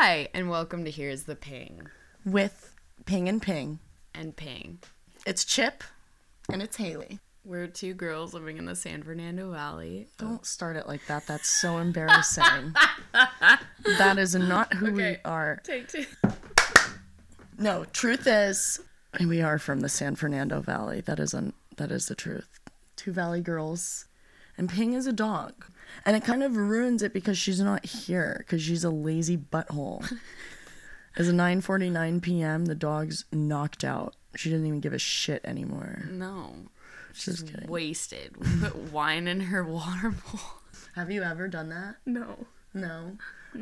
Hi, and welcome to Here's the Ping with Ping and Ping. and Ping. It's Chip and it's Haley. We're two girls living in the San Fernando Valley. Don't start it like that. That's so embarrassing. that is not who we are. Take two. No, truth is we are from the San Fernando Valley. That is un- that is the truth. Two valley girls. And Ping is a dog. And it kind of ruins it because she's not here because she's a lazy butthole. It's 9:49 p.m. The dog's knocked out. She doesn't even give a shit anymore. No. She's Just kidding. wasted. We put wine in her water bowl. Have you ever done that? No. No.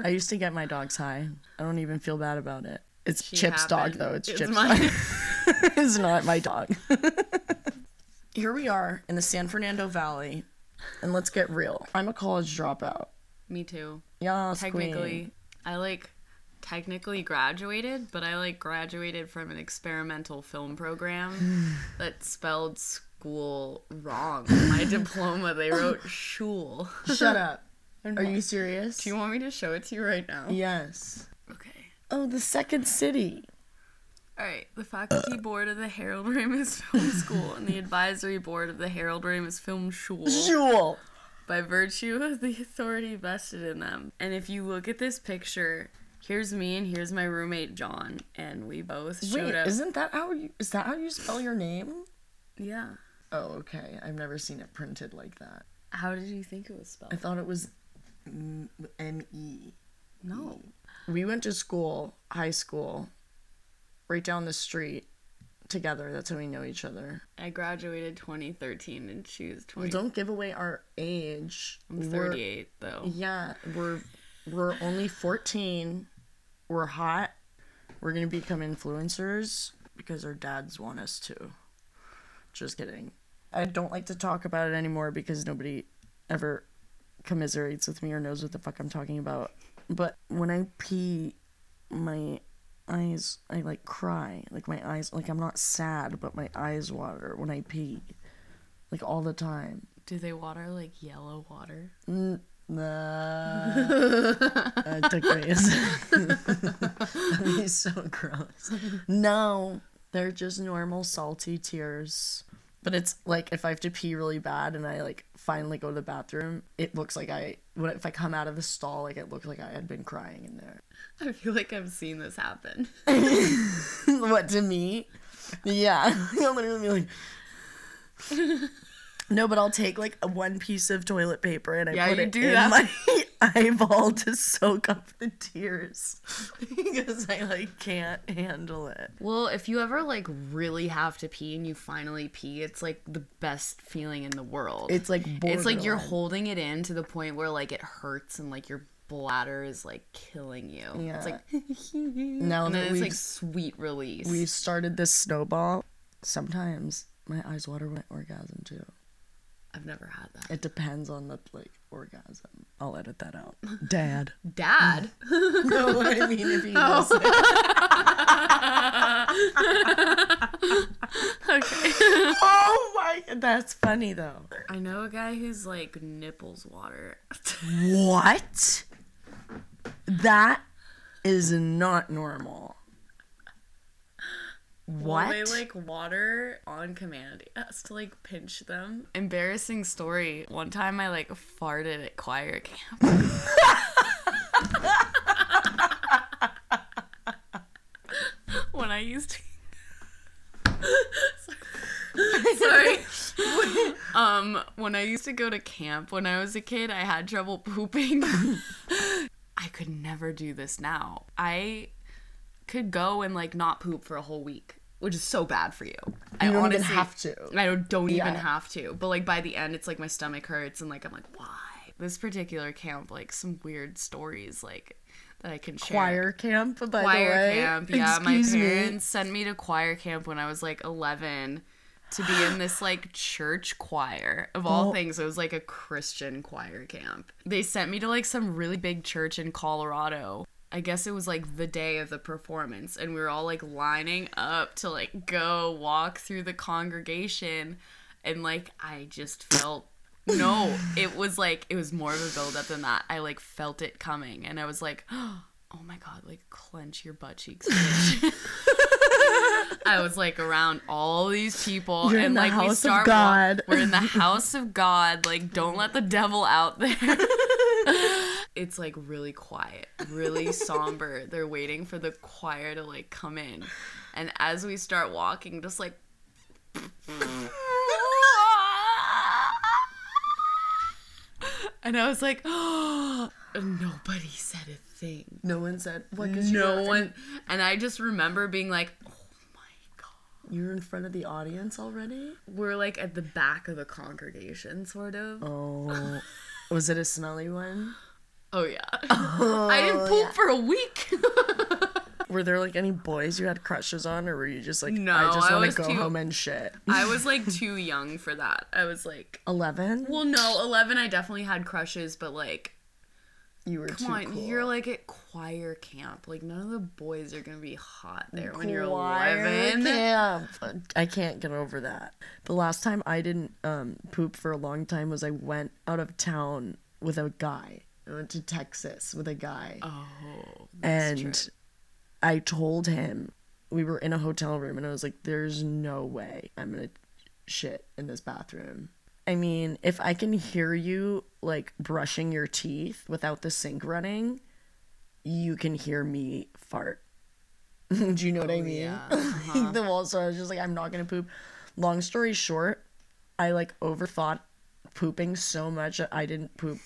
I used to get my dogs high. I don't even feel bad about it. It's She Chip's dog happened. though. It's, It's Chip's mine. dog. it's not my dog. Here we are in the San Fernando Valley, and let's get real. I'm a college dropout. Me too. Yeah, Technically, queen. I like technically graduated, but I like graduated from an experimental film program that spelled school wrong. On my diploma, they wrote shul. Shut up. Are you serious? Do you want me to show it to you right now? yes. Okay. Oh, the second city. All right. The faculty board of the Harold Ramis Film School and the advisory board of the Harold Ramis Film School by virtue of the authority vested in them. And if you look at this picture, here's me and here's my roommate John, and we both showed Wait, up. isn't that how you? Is that how you spell your name? Yeah. Oh, okay. I've never seen it printed like that. How did you think it was spelled? I thought it was M E. No. we went to school, high school, right down the street together. That's how we know each other. I graduated 2013 and she was 20. Well, don't give away our age. I'm We're- 38 though. Yeah, we're we're only 14. We're hot. We're gonna become influencers because our dads want us to. Just kidding. I don't like to talk about it anymore because nobody ever commiserates with me or knows what the fuck I'm talking about. But when I pee, my eyes, I like cry. Like my eyes, like I'm not sad, but my eyes water when I pee. Like all the time. Do they water like yellow water? N- Nah. that took me a second. That'd be so gross. No, they're just normal salty tears. But it's like if I have to pee really bad and I like finally go to the bathroom, it looks like I when if I come out of the stall, like it looks like I had been crying in there. I feel like I've seen this happen. what to me? Yeah, I'll literally be like. No, but I'll take like one piece of toilet paper and I Yeah, put it do in that. my eyeball to soak up the tears because I like can't handle it. Well, if you ever like really have to pee and you finally pee, it's like the best feeling in the world. It's like it's like you're holding it in to the point where like it hurts and like your bladder is like killing you. Yeah. It's like now and that then it's like sweet release. we've started this snowball. Sometimes my eyes water when I orgasm too. I've never had that. It depends on the like orgasm. I'll edit that out. Dad. Dad. no, what I mean if he does oh. it. okay. Oh my! That's funny though. I know a guy who's like nipples water. What? That is not normal. What? Well, they like water on command. He has to like pinch them. Embarrassing story. One time I like farted at choir camp. when I used to. Sorry. um, when I used to go to camp when I was a kid, I had trouble pooping. I could never do this now. I could go and like not poop for a whole week, which is so bad for you. I don't even have to. I don't, don't even Yeah. have to. But like by the end, it's like my stomach hurts and like I'm like, why? This particular camp, like some weird stories like that I can share. Choir camp, by the choir way. camp. Yeah, Excuse my me. parents sent me to choir camp when I was like 11 to be in this like church choir of all Oh. things. It was like a Christian choir camp. They sent me to like some really big church in Colorado. I guess it was like the day of the performance, and we were all like lining up to like go walk through the congregation, and like I just felt no, it was like it was more of a build up than that. I like felt it coming, and I was like, oh my god, like clench your butt cheeks. I was like around all these people, You're and like we start. God. we're in the house of God. Like, don't let the devil out there. it's like really quiet, really somber. They're waiting for the choir to like come in, and as we start walking, just like. And I was like, oh, nobody said a thing. No one said what? 'cause you No one. And I just remember being like, oh my God. You're in front of the audience already. We're like at the back of the congregation, sort of. Oh, was it a smelly one? Oh, yeah. I didn't poop for a week. Were there like any boys you had crushes on, or were you just like, No, I just want to go too- home and shit? I was like too young for that. I was like, Eleven? well, no, 11, I definitely had crushes, but like, You were come on, cool. you're like at choir camp. Like, none of the boys are gonna be hot there when you're Choir 11. camp. I can't get over that. The last time I didn't um, poop for a long time was I went out of town with a guy. I went to Texas with a guy. Oh, and true. I told him we were in a hotel room, and I was like, "There's no way I'm gonna shit in this bathroom." I mean, if I can hear you like brushing your teeth without the sink running, you can hear me fart. Do you know what I mean? yeah. Uh-huh. The wall. So I was just like, I'm not gonna poop. Long story short, I like overthought pooping so much that I didn't poop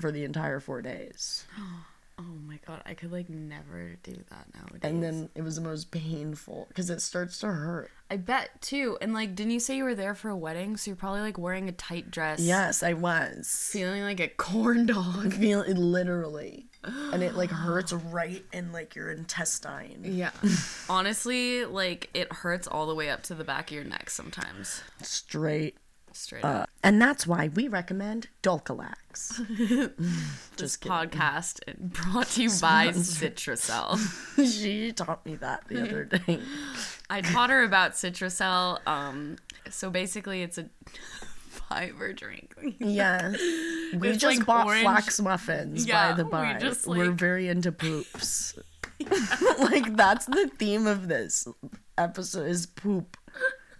for the entire four days. Oh my god, I could like never do that nowadays. and then it was the most painful because it starts to hurt. I bet too. And like, didn't you say you were there for a wedding? So you're probably like wearing a tight dress. Yes, I was. Feeling like a corn dog. Feel literally, and it like hurts right in like your intestine. Yeah. Honestly, like it hurts all the way up to the back of your neck sometimes. Straight. Straight Uh, up. and that's why we recommend Dulcolax. This kidding. podcast brought to you by Citrucel. she taught me that the other day. I taught her about Citrucel. Um, so basically, it's a fiber drink. Yes. We It's just like bought orange- flax muffins Yeah, by the we by. just, We're very into poops. like that's the theme of this episode is poop.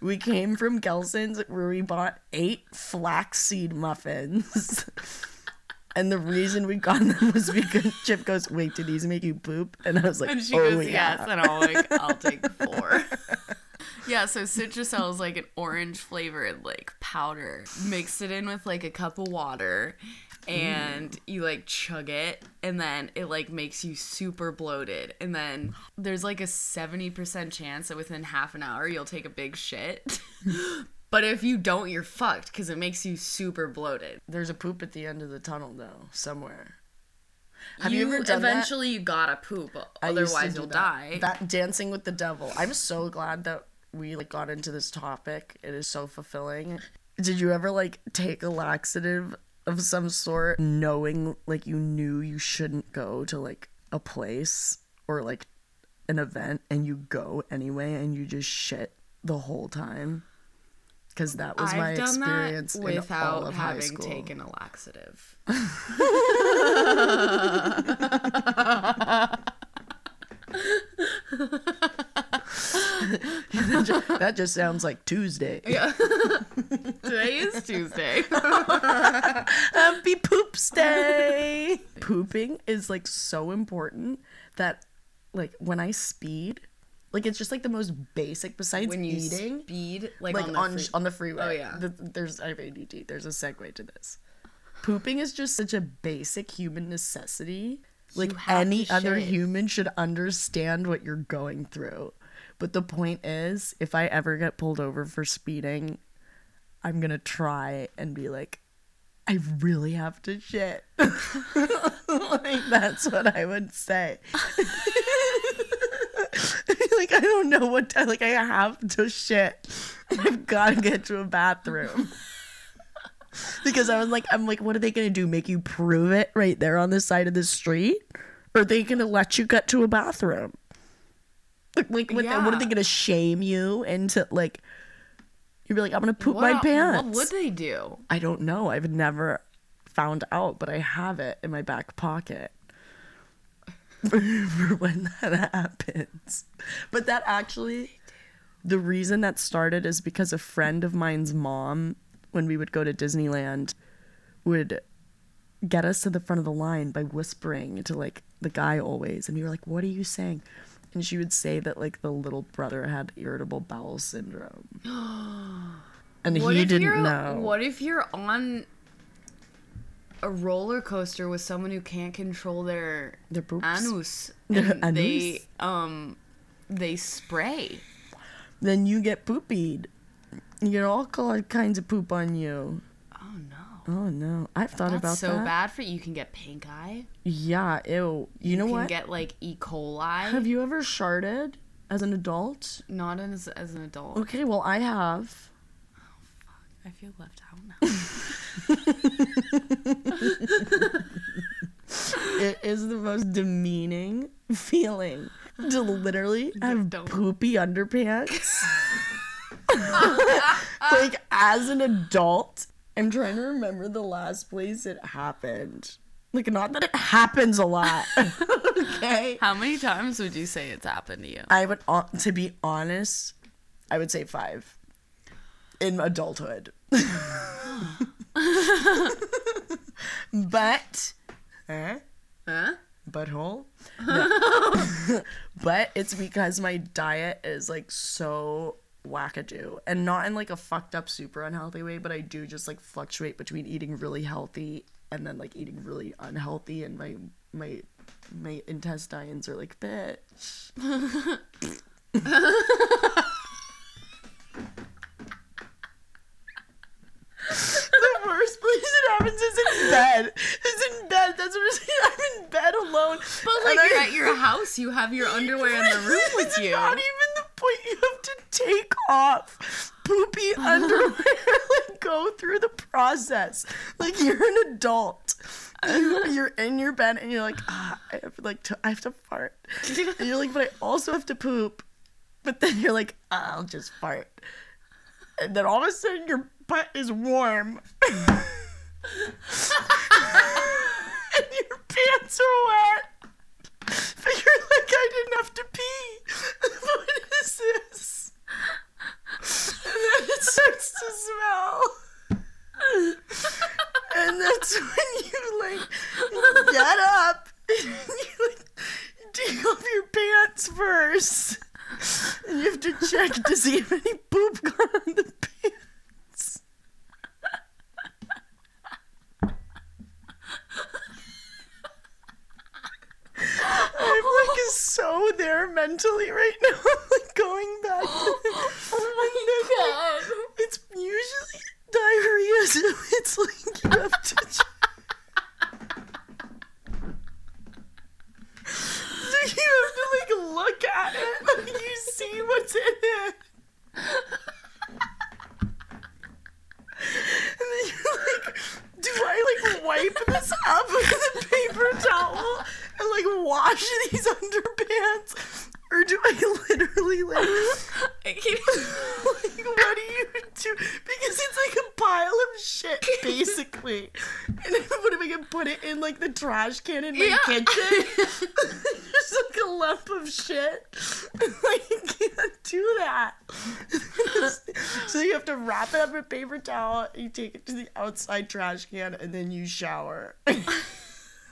We came from Gelson's where we bought eight flaxseed muffins. and the reason we got them was because Chip goes, Wait, do these make you poop? And I was like, And she Oh goes, yeah. yes. And I'm like, I'll take four. yeah, so Citrucel is like an orange flavored like powder. Mix it in with like a cup of water and you like chug it and then it like makes you super bloated and then there's like a 70% chance that within half an hour you'll take a big shit. but if you don't, you're fucked because it makes you super bloated. There's a poop at the end of the tunnel though, somewhere. Have you, you, ever done that? eventually you gotta poop I used to otherwise you'll that. die. That dancing with the devil. I'm so glad that we like got into this topic. It is so fulfilling. Did you ever like take a laxative of some sort knowing like you knew you shouldn't go to like a place or like an event and you go anyway and you just shit the whole time? Cuz that was my I've done experience that in all without having taken a laxative. that just sounds like Tuesday. Yeah. Today is Tuesday. Happy Poops Day! Pooping is like so important that like when I speed, like it's just like the most basic besides when you eating. speed, like, like on on the on, free- the freeway. Oh, yeah. The- there's I have ADD. There's a segue to this. Pooping is just such a basic human necessity. Like any other human should understand what you're going through. But the point is, if I ever get pulled over for speeding, I'm gonna try and be like, I really have to shit. like that's what I would say. like I don't know what to, like I have to shit. I've got to get to a bathroom. because I was like, I'm like, what are they gonna do? Make you prove it right there on the side of the street, or are they gonna let you get to a bathroom? Like, what, what are they gonna shame you into like? You'd be like, I'm gonna poop my pants. What would they do? I don't know. I've never found out, but I have it in my back pocket. for when that happens. But that actually, the reason that started is because a friend of mine's mom, when we would go to Disneyland, would get us to the front of the line by whispering to like the guy always. And we were like, what are you saying? And she would say that like the little brother had irritable bowel syndrome. And What he if didn't you're know. what if you're on a roller coaster with someone who can't control their Their poops. anus and they um they spray. then you get poopied. You get all kinds of poop on you. Oh no. I've thought That's about so that. So bad for you. You can get pink eye. Yeah, ew. You know You can what? get like E. coli. Have you ever sharded as an adult? Not as as an adult. Okay, well I have. Oh fuck! I feel left out now. It is the most demeaning feeling to literally have Don't. poopy underpants. like as an adult, I'm trying to remember the last place it happened. Like not that it happens a lot. okay. How many times would you say it's happened to you? I would, to be honest, I would say five in adulthood. but, eh? Huh? Butthole? No. but it's because my diet is like so wackadoo and not in like a fucked up super unhealthy way but i do just like fluctuate between eating really healthy and then like eating really unhealthy and my my my intestines are like bitch the worst place it happens is in bed. It's in bed. That's what I'm saying. I'm in bed alone. But like you're I- at your house, you have your underwear in the room with you. Not even point. You have to take off poopy underwear. like go through the process. Like you're an adult. You, you're in your bed and you're like, ah, I have like to, I have to fart. And you're like, but I also have to poop. But then you're like, I'll just fart. And then all of a sudden your butt is warm. and your pants are wet. But you're like, I didn't have to pee. what is this? And then it starts to smell. and that's when you like get up and you like take off your pants first. And you have to check to see if any poop got on the pants. I'm like so there mentally right now. I'm like going back. To, oh my god! It's usually diarrhea, so it's like you have to. ch- So you have to like look at it, like you see what's in it. And then you're like, do I like wipe this up with a paper towel and like wash these underpants? Or do I literally like, I can't- like what do you do? Because it's like a pile of shit basically. And then what am I gonna put it in like the trash can in my Yeah. kitchen? There's like a lump of shit. Like you can't do that. so you have to wrap it up in paper towel, you take it to the outside trash can, and then you shower.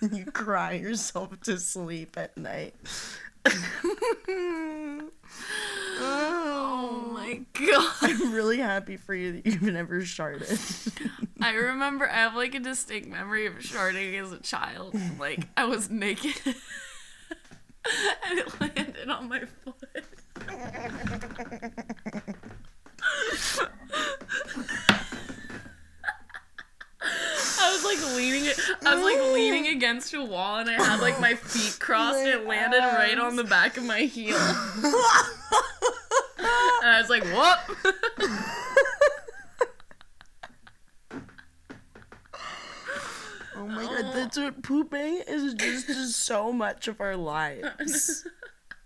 you cry yourself to sleep at night. oh my god. I'm really happy for you that you've never sharded. I remember I have like a distinct memory of sharding as a child. Like I was naked and it landed on my foot. I was like leaning I was like leaning against a wall and I had like my feet crossed and it landed right on the back of my heel. And I was like, whoop! Oh my god, that's what pooping is just, just so much of our lives.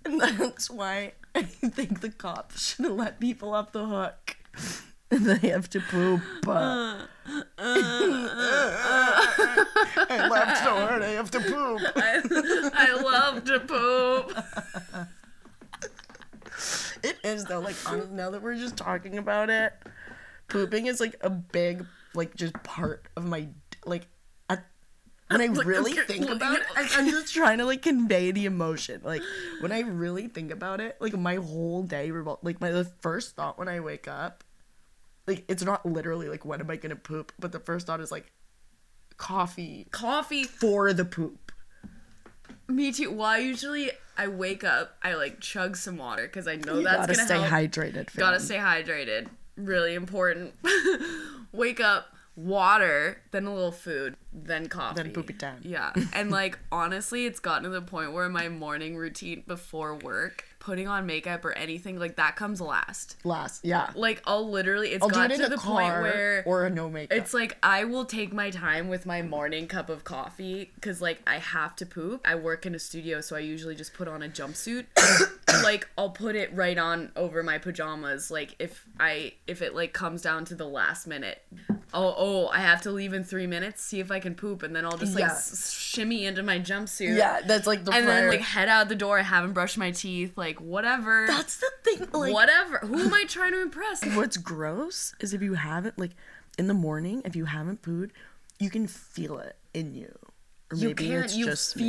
And that's why I think the cops should let people off the hook. They have to poop. Uh, uh, uh, uh, I laughed so hard I have to poop. I, I love to poop. It is though. Like now that we're just talking about it, pooping is like a big like just part of my like. I, when I really think about it, I, I'm just trying to like convey the emotion. Like when I really think about it, like my whole day revol like my the first thought when I wake up, like it's not literally like when am I gonna poop, but the first thought is like coffee Coffee. for the poop. Me too. Well, I usually I wake up, I like chug some water because I know You that's gotta gonna stay help. hydrated. Fam. Gotta stay hydrated. Really important. Wake up, water, then a little food, then coffee. Then poopy time. Yeah. And like honestly, it's gotten to the point where my morning routine before work, putting on makeup or anything, like that comes last. last. Yeah, Like I'll literally it's I'll got it to the point where or a no makeup. it's like I will take my time with my morning cup of coffee because like I have to poop. I work in a studio, so I usually just put on a jumpsuit. like I'll put it right on over my pajamas. Like if I if it like comes down to the last minute, oh oh I have to leave in three minutes. See if I can poop, and then I'll just like Yeah. s- shimmy into my jumpsuit. yeah, that's like the And then like head out the door. I haven't brushed my teeth. Like whatever. That's the thing. Like, whatever. Who am I trying to impress? what's gross is if you haven't like in the morning, if you haven't pooed, you can feel it in you. Or you maybe can't it's you just me.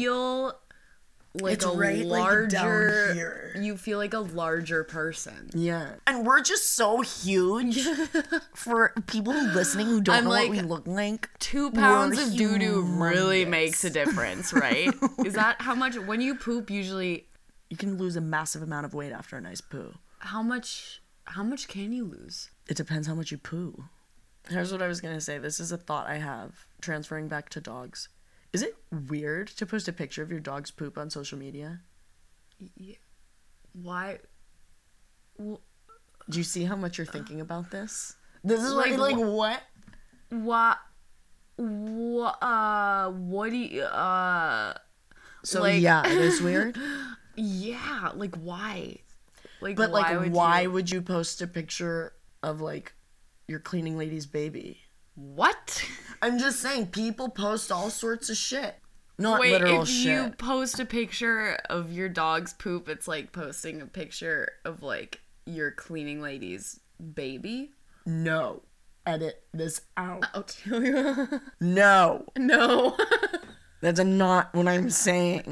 Feel like It's a right, like, down larger here. you feel like a larger person Yeah, and we're just so huge for people listening who don't I'm know like- what we look like. two pounds of doo-doo really makes a difference right is that how much when you poop usually You can lose a massive amount of weight after a nice poo. how much how much can you lose It depends how much you poo. Here's what I was gonna say. This is a thought I have. Transferring back to dogs. Is it weird to post a picture of your dog's poop on social media? Yeah. why Do you see how much you're thinking about this? This is Like, like, like what? what what uh what do you uh So like- yeah, it is weird. yeah like why like But like, would why you- would you post a picture of like your cleaning lady's baby? What I'm just saying, people post all sorts of shit. Not Wait, literal if shit. you post a picture of your dog's poop, it's like posting a picture of like your cleaning lady's baby. No, edit this out. Out. No, no. that's not what I'm saying.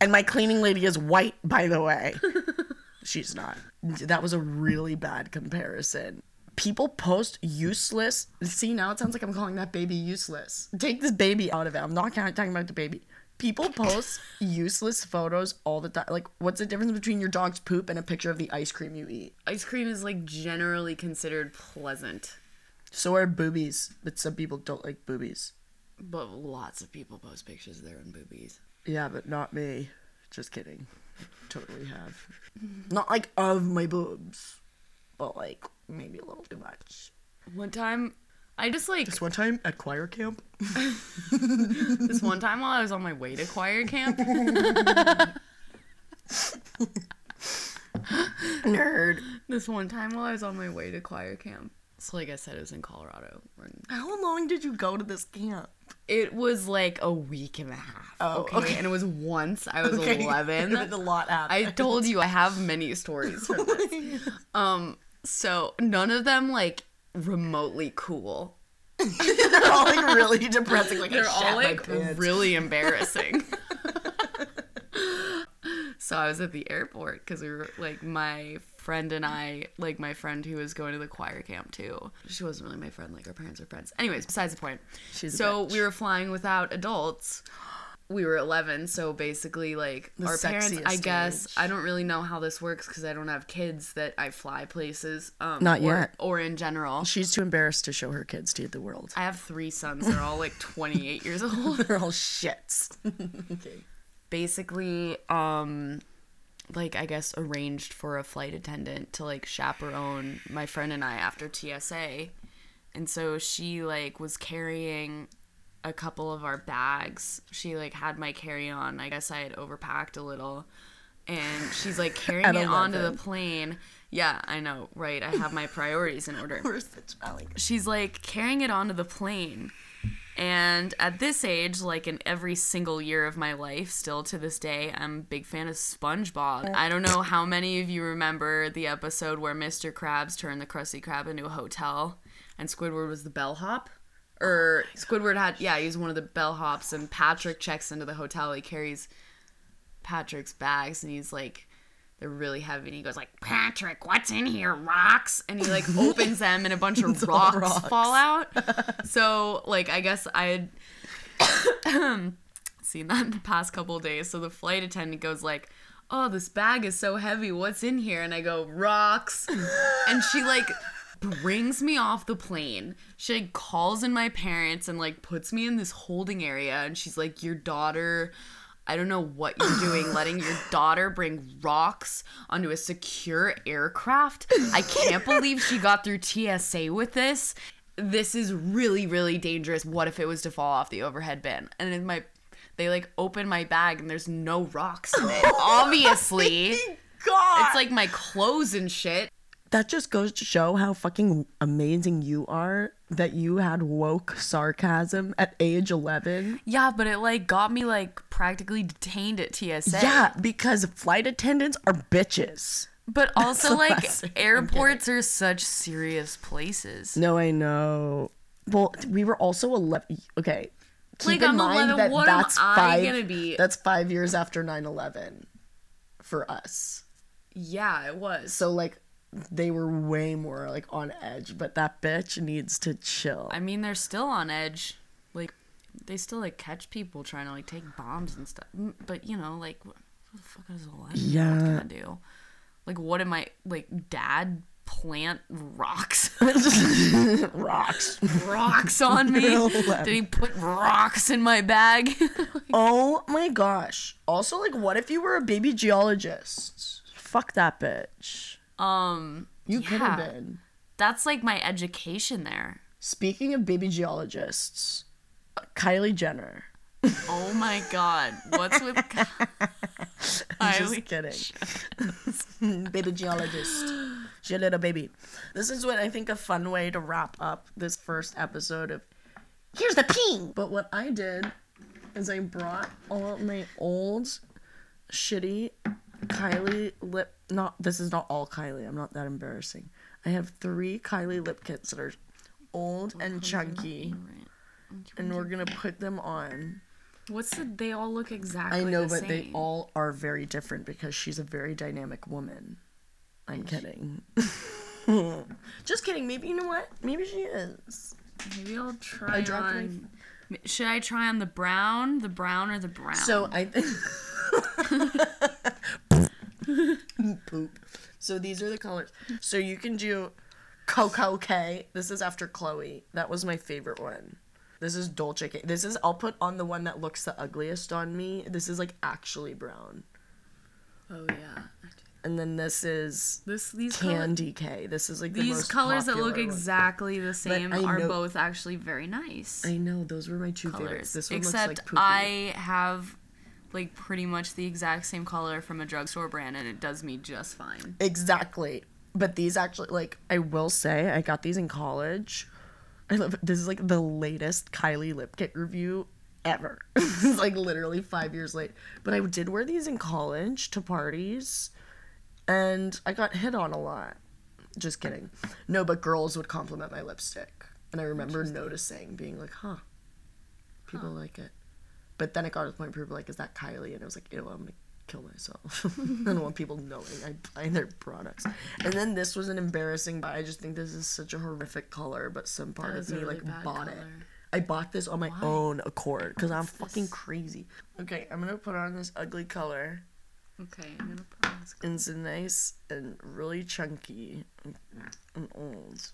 And my cleaning lady is white, by the way. She's not. That was a really bad comparison. People post useless. See, now it sounds like I'm calling that baby useless. Take this baby out of it. I'm not talking about the baby. People post useless photos all the time. Like, what's the difference between your dog's poop and a picture of the ice cream you eat? Ice cream is like generally considered pleasant, So are boobies, but some people don't like boobies. but lots of people post pictures of their own boobies. Yeah, but not me. Just kidding. Totally have. Not like of my boobs, but like maybe a little too much. One time, I just like This one time at choir camp. this one time while I was on my way to choir camp. Nerd. this one time while I was on my way to choir camp. So like I said, it was in Colorado. How long did you go to this camp? It was like a week and a half. Oh, okay? okay. And it was once I was Okay. 11. a lot happened. I told you I have many stories from this. Um, so none of them like remotely cool. They're all like really depressing. Like They're all like really embarrassing. so I was at the airport because we were like my friend and I, like my friend who was going to the choir camp too. She wasn't really my friend, like our parents are friends. Anyways, besides the point. She's so we were flying without adults. We were 11, so basically, like The our parents. I guess age. I don't really know how this works because I don't have kids that I fly places. Um, Not or, yet. or in general. She's too embarrassed to show her kids to the world. I have three sons. They're all like 28 years old. They're all shits. okay. basically um like I guess arranged for a flight attendant to like chaperone my friend and I after TSA. And so she like was carrying a couple of our bags. She like had my carry-on. I guess I had overpacked a little. And she's like carrying it onto the plane. Yeah, I know, right? I have my priorities in order. We're such. She's like carrying it onto the plane. And at this age, like in every single year of my life, still to this day, I'm a big fan of SpongeBob. I don't know how many of you remember the episode where Mr. Krabs turned the Krusty Krab into a hotel and Squidward was the bellhop? Or oh Squidward had, yeah, he was one of the bellhops, and Patrick checks into the hotel. He carries Patrick's bags and he's like, they're really heavy. And he goes like, Patrick, what's in here? Rocks. And he like opens them and a bunch of rocks, rocks. fall out. so like I guess I had seen that in the past couple days. So the flight attendant goes like, "Oh, this bag is so heavy. What's in here?" And I go, "Rocks." and she like brings me off the plane. She like calls in my parents and like puts me in this holding area and she's like, "Your daughter I don't know what you're doing, letting your daughter bring rocks onto a secure aircraft. I can't believe she got through TSA with this. This is really, really dangerous. What if it was to fall off the overhead bin? And in my, they like open my bag and there's no rocks in it. Oh obviously, God. it's like my clothes and shit. That just goes to show how fucking amazing you are that you had woke sarcasm at age 11. Yeah, but it like got me like practically detained at TSA. Yeah, because flight attendants are bitches. But also like airports are such serious places. No, I know. Well, we were also 11. Okay. Keep Like, in I'm mind 11, that what am that's I five, gonna be? That's five years after 9 11 for us. Yeah, it was. So, like, they were way more, like, on edge, but that bitch needs to chill. I mean, they're still on edge. Like, they still like catch people trying to like take bombs and stuff. But you know, like, what the fuck is a eleven Yeah. gonna do? Like, what am I like? Dad plant rocks, Rocks. rocks on me? Did he put rocks in my bag? Oh my gosh. Also, like, what if you were a baby geologist? Fuck that bitch. Um, You could have been. that's like my education there. Speaking of baby geologists, Kylie Jenner. Oh my god, what's with Kylie? I'm just kidding. baby geologist. She a little baby. This is what I think a fun way to wrap up this first episode of Here's the Ping. But what I did is I brought all my old shitty Kylie lip not this is not all Kylie. I'm not that embarrassing. I have three Kylie lip kits that are old and chunky. And we're gonna put them on. What's the? They all look exactly. I know, the but they all are very different because she's a very dynamic woman. I'm kidding. Just kidding. Maybe you know what? Maybe she is. Maybe I'll try dropped my- on. Should I try on the brown, the brown, or the brown? So I poop. So these are the colors. So you can do Koko K. This is after Khloé. That was my favorite one. This is Dolce K. This is I'll put on the one that looks the ugliest on me. This is like actually brown. oh yeah, And then this is this these Candy K. This is like the these most colors that look one. exactly the same are know- both actually very nice I know those were my two favorites. colors. This one Except looks like poopy. I have like pretty much the exact same color from a drugstore brand, and it does me just fine. exactly. But these actually, like, I will say, I got these in college. I love this is like the latest Kylie lip kit review ever. it's like literally five years late. But I did wear these in college to parties, and I got hit on a lot. Just kidding. No, but girls would compliment my lipstick, and I remember noticing, being like, "Huh, people like it." But then it got to the point where people were like, "Is that Kylie?" And I was like, "Ew, I'm gonna kill myself. I don't want people knowing I buy their products." And then this was an embarrassing buy. I just think this is such a horrific color, but some part of me really like bought it. I bought this on my own accord because I'm fucking this? crazy. Okay, I'm gonna put on this ugly color. Okay, I'm gonna put on this. And it's nice and really chunky and, old.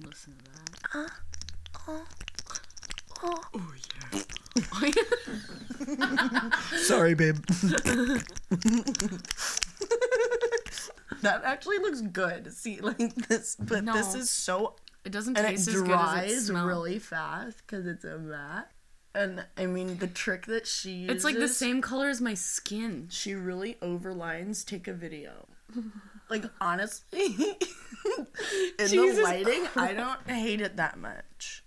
Listen to that. Uh, uh. Oh, Sorry, babe. that actually looks good. See, like this, but this is so, it doesn't and it taste as good as it dries smells. really fast because it's a matte. And I mean, the trick that she uses. It's like the same color as my skin. She really overlines. Take a video. Like honestly, in the Jesus lighting, I don't hate it that much.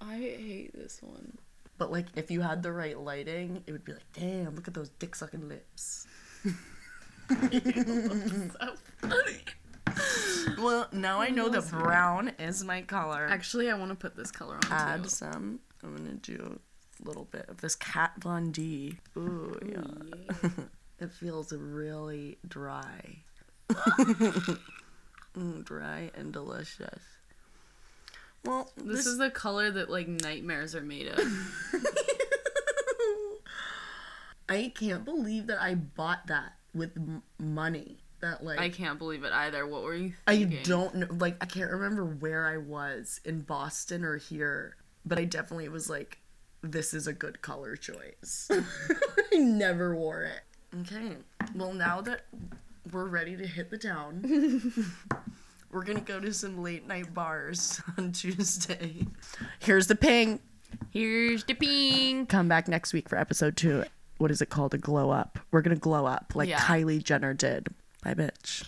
I hate this one. But like, if you had the right lighting, it would be like, damn, look at those dick sucking lips. So funny. Well, now I know that brown is my color. Actually, I want to put this color on Add too. some. I'm gonna do a little bit of this Kat Von D. Ooh, yeah. it feels really dry. Mm, dry and delicious. Well, This, is the color that like nightmares are made of. I can't believe that I bought that with m- money. That like I can't believe it either. What were you I don't know. Like, I can't remember where I was in Boston or here, but I definitely was like, this is a good color choice. I never wore it. Okay. Well, now that we're ready to hit the town, we're going to go to some late night bars on Tuesday. Here's the ping. Here's the ping. Come back next week for episode two. What is it called? A glow up. We're going to glow up like Yeah. Kylie Jenner did. Bye, bitch.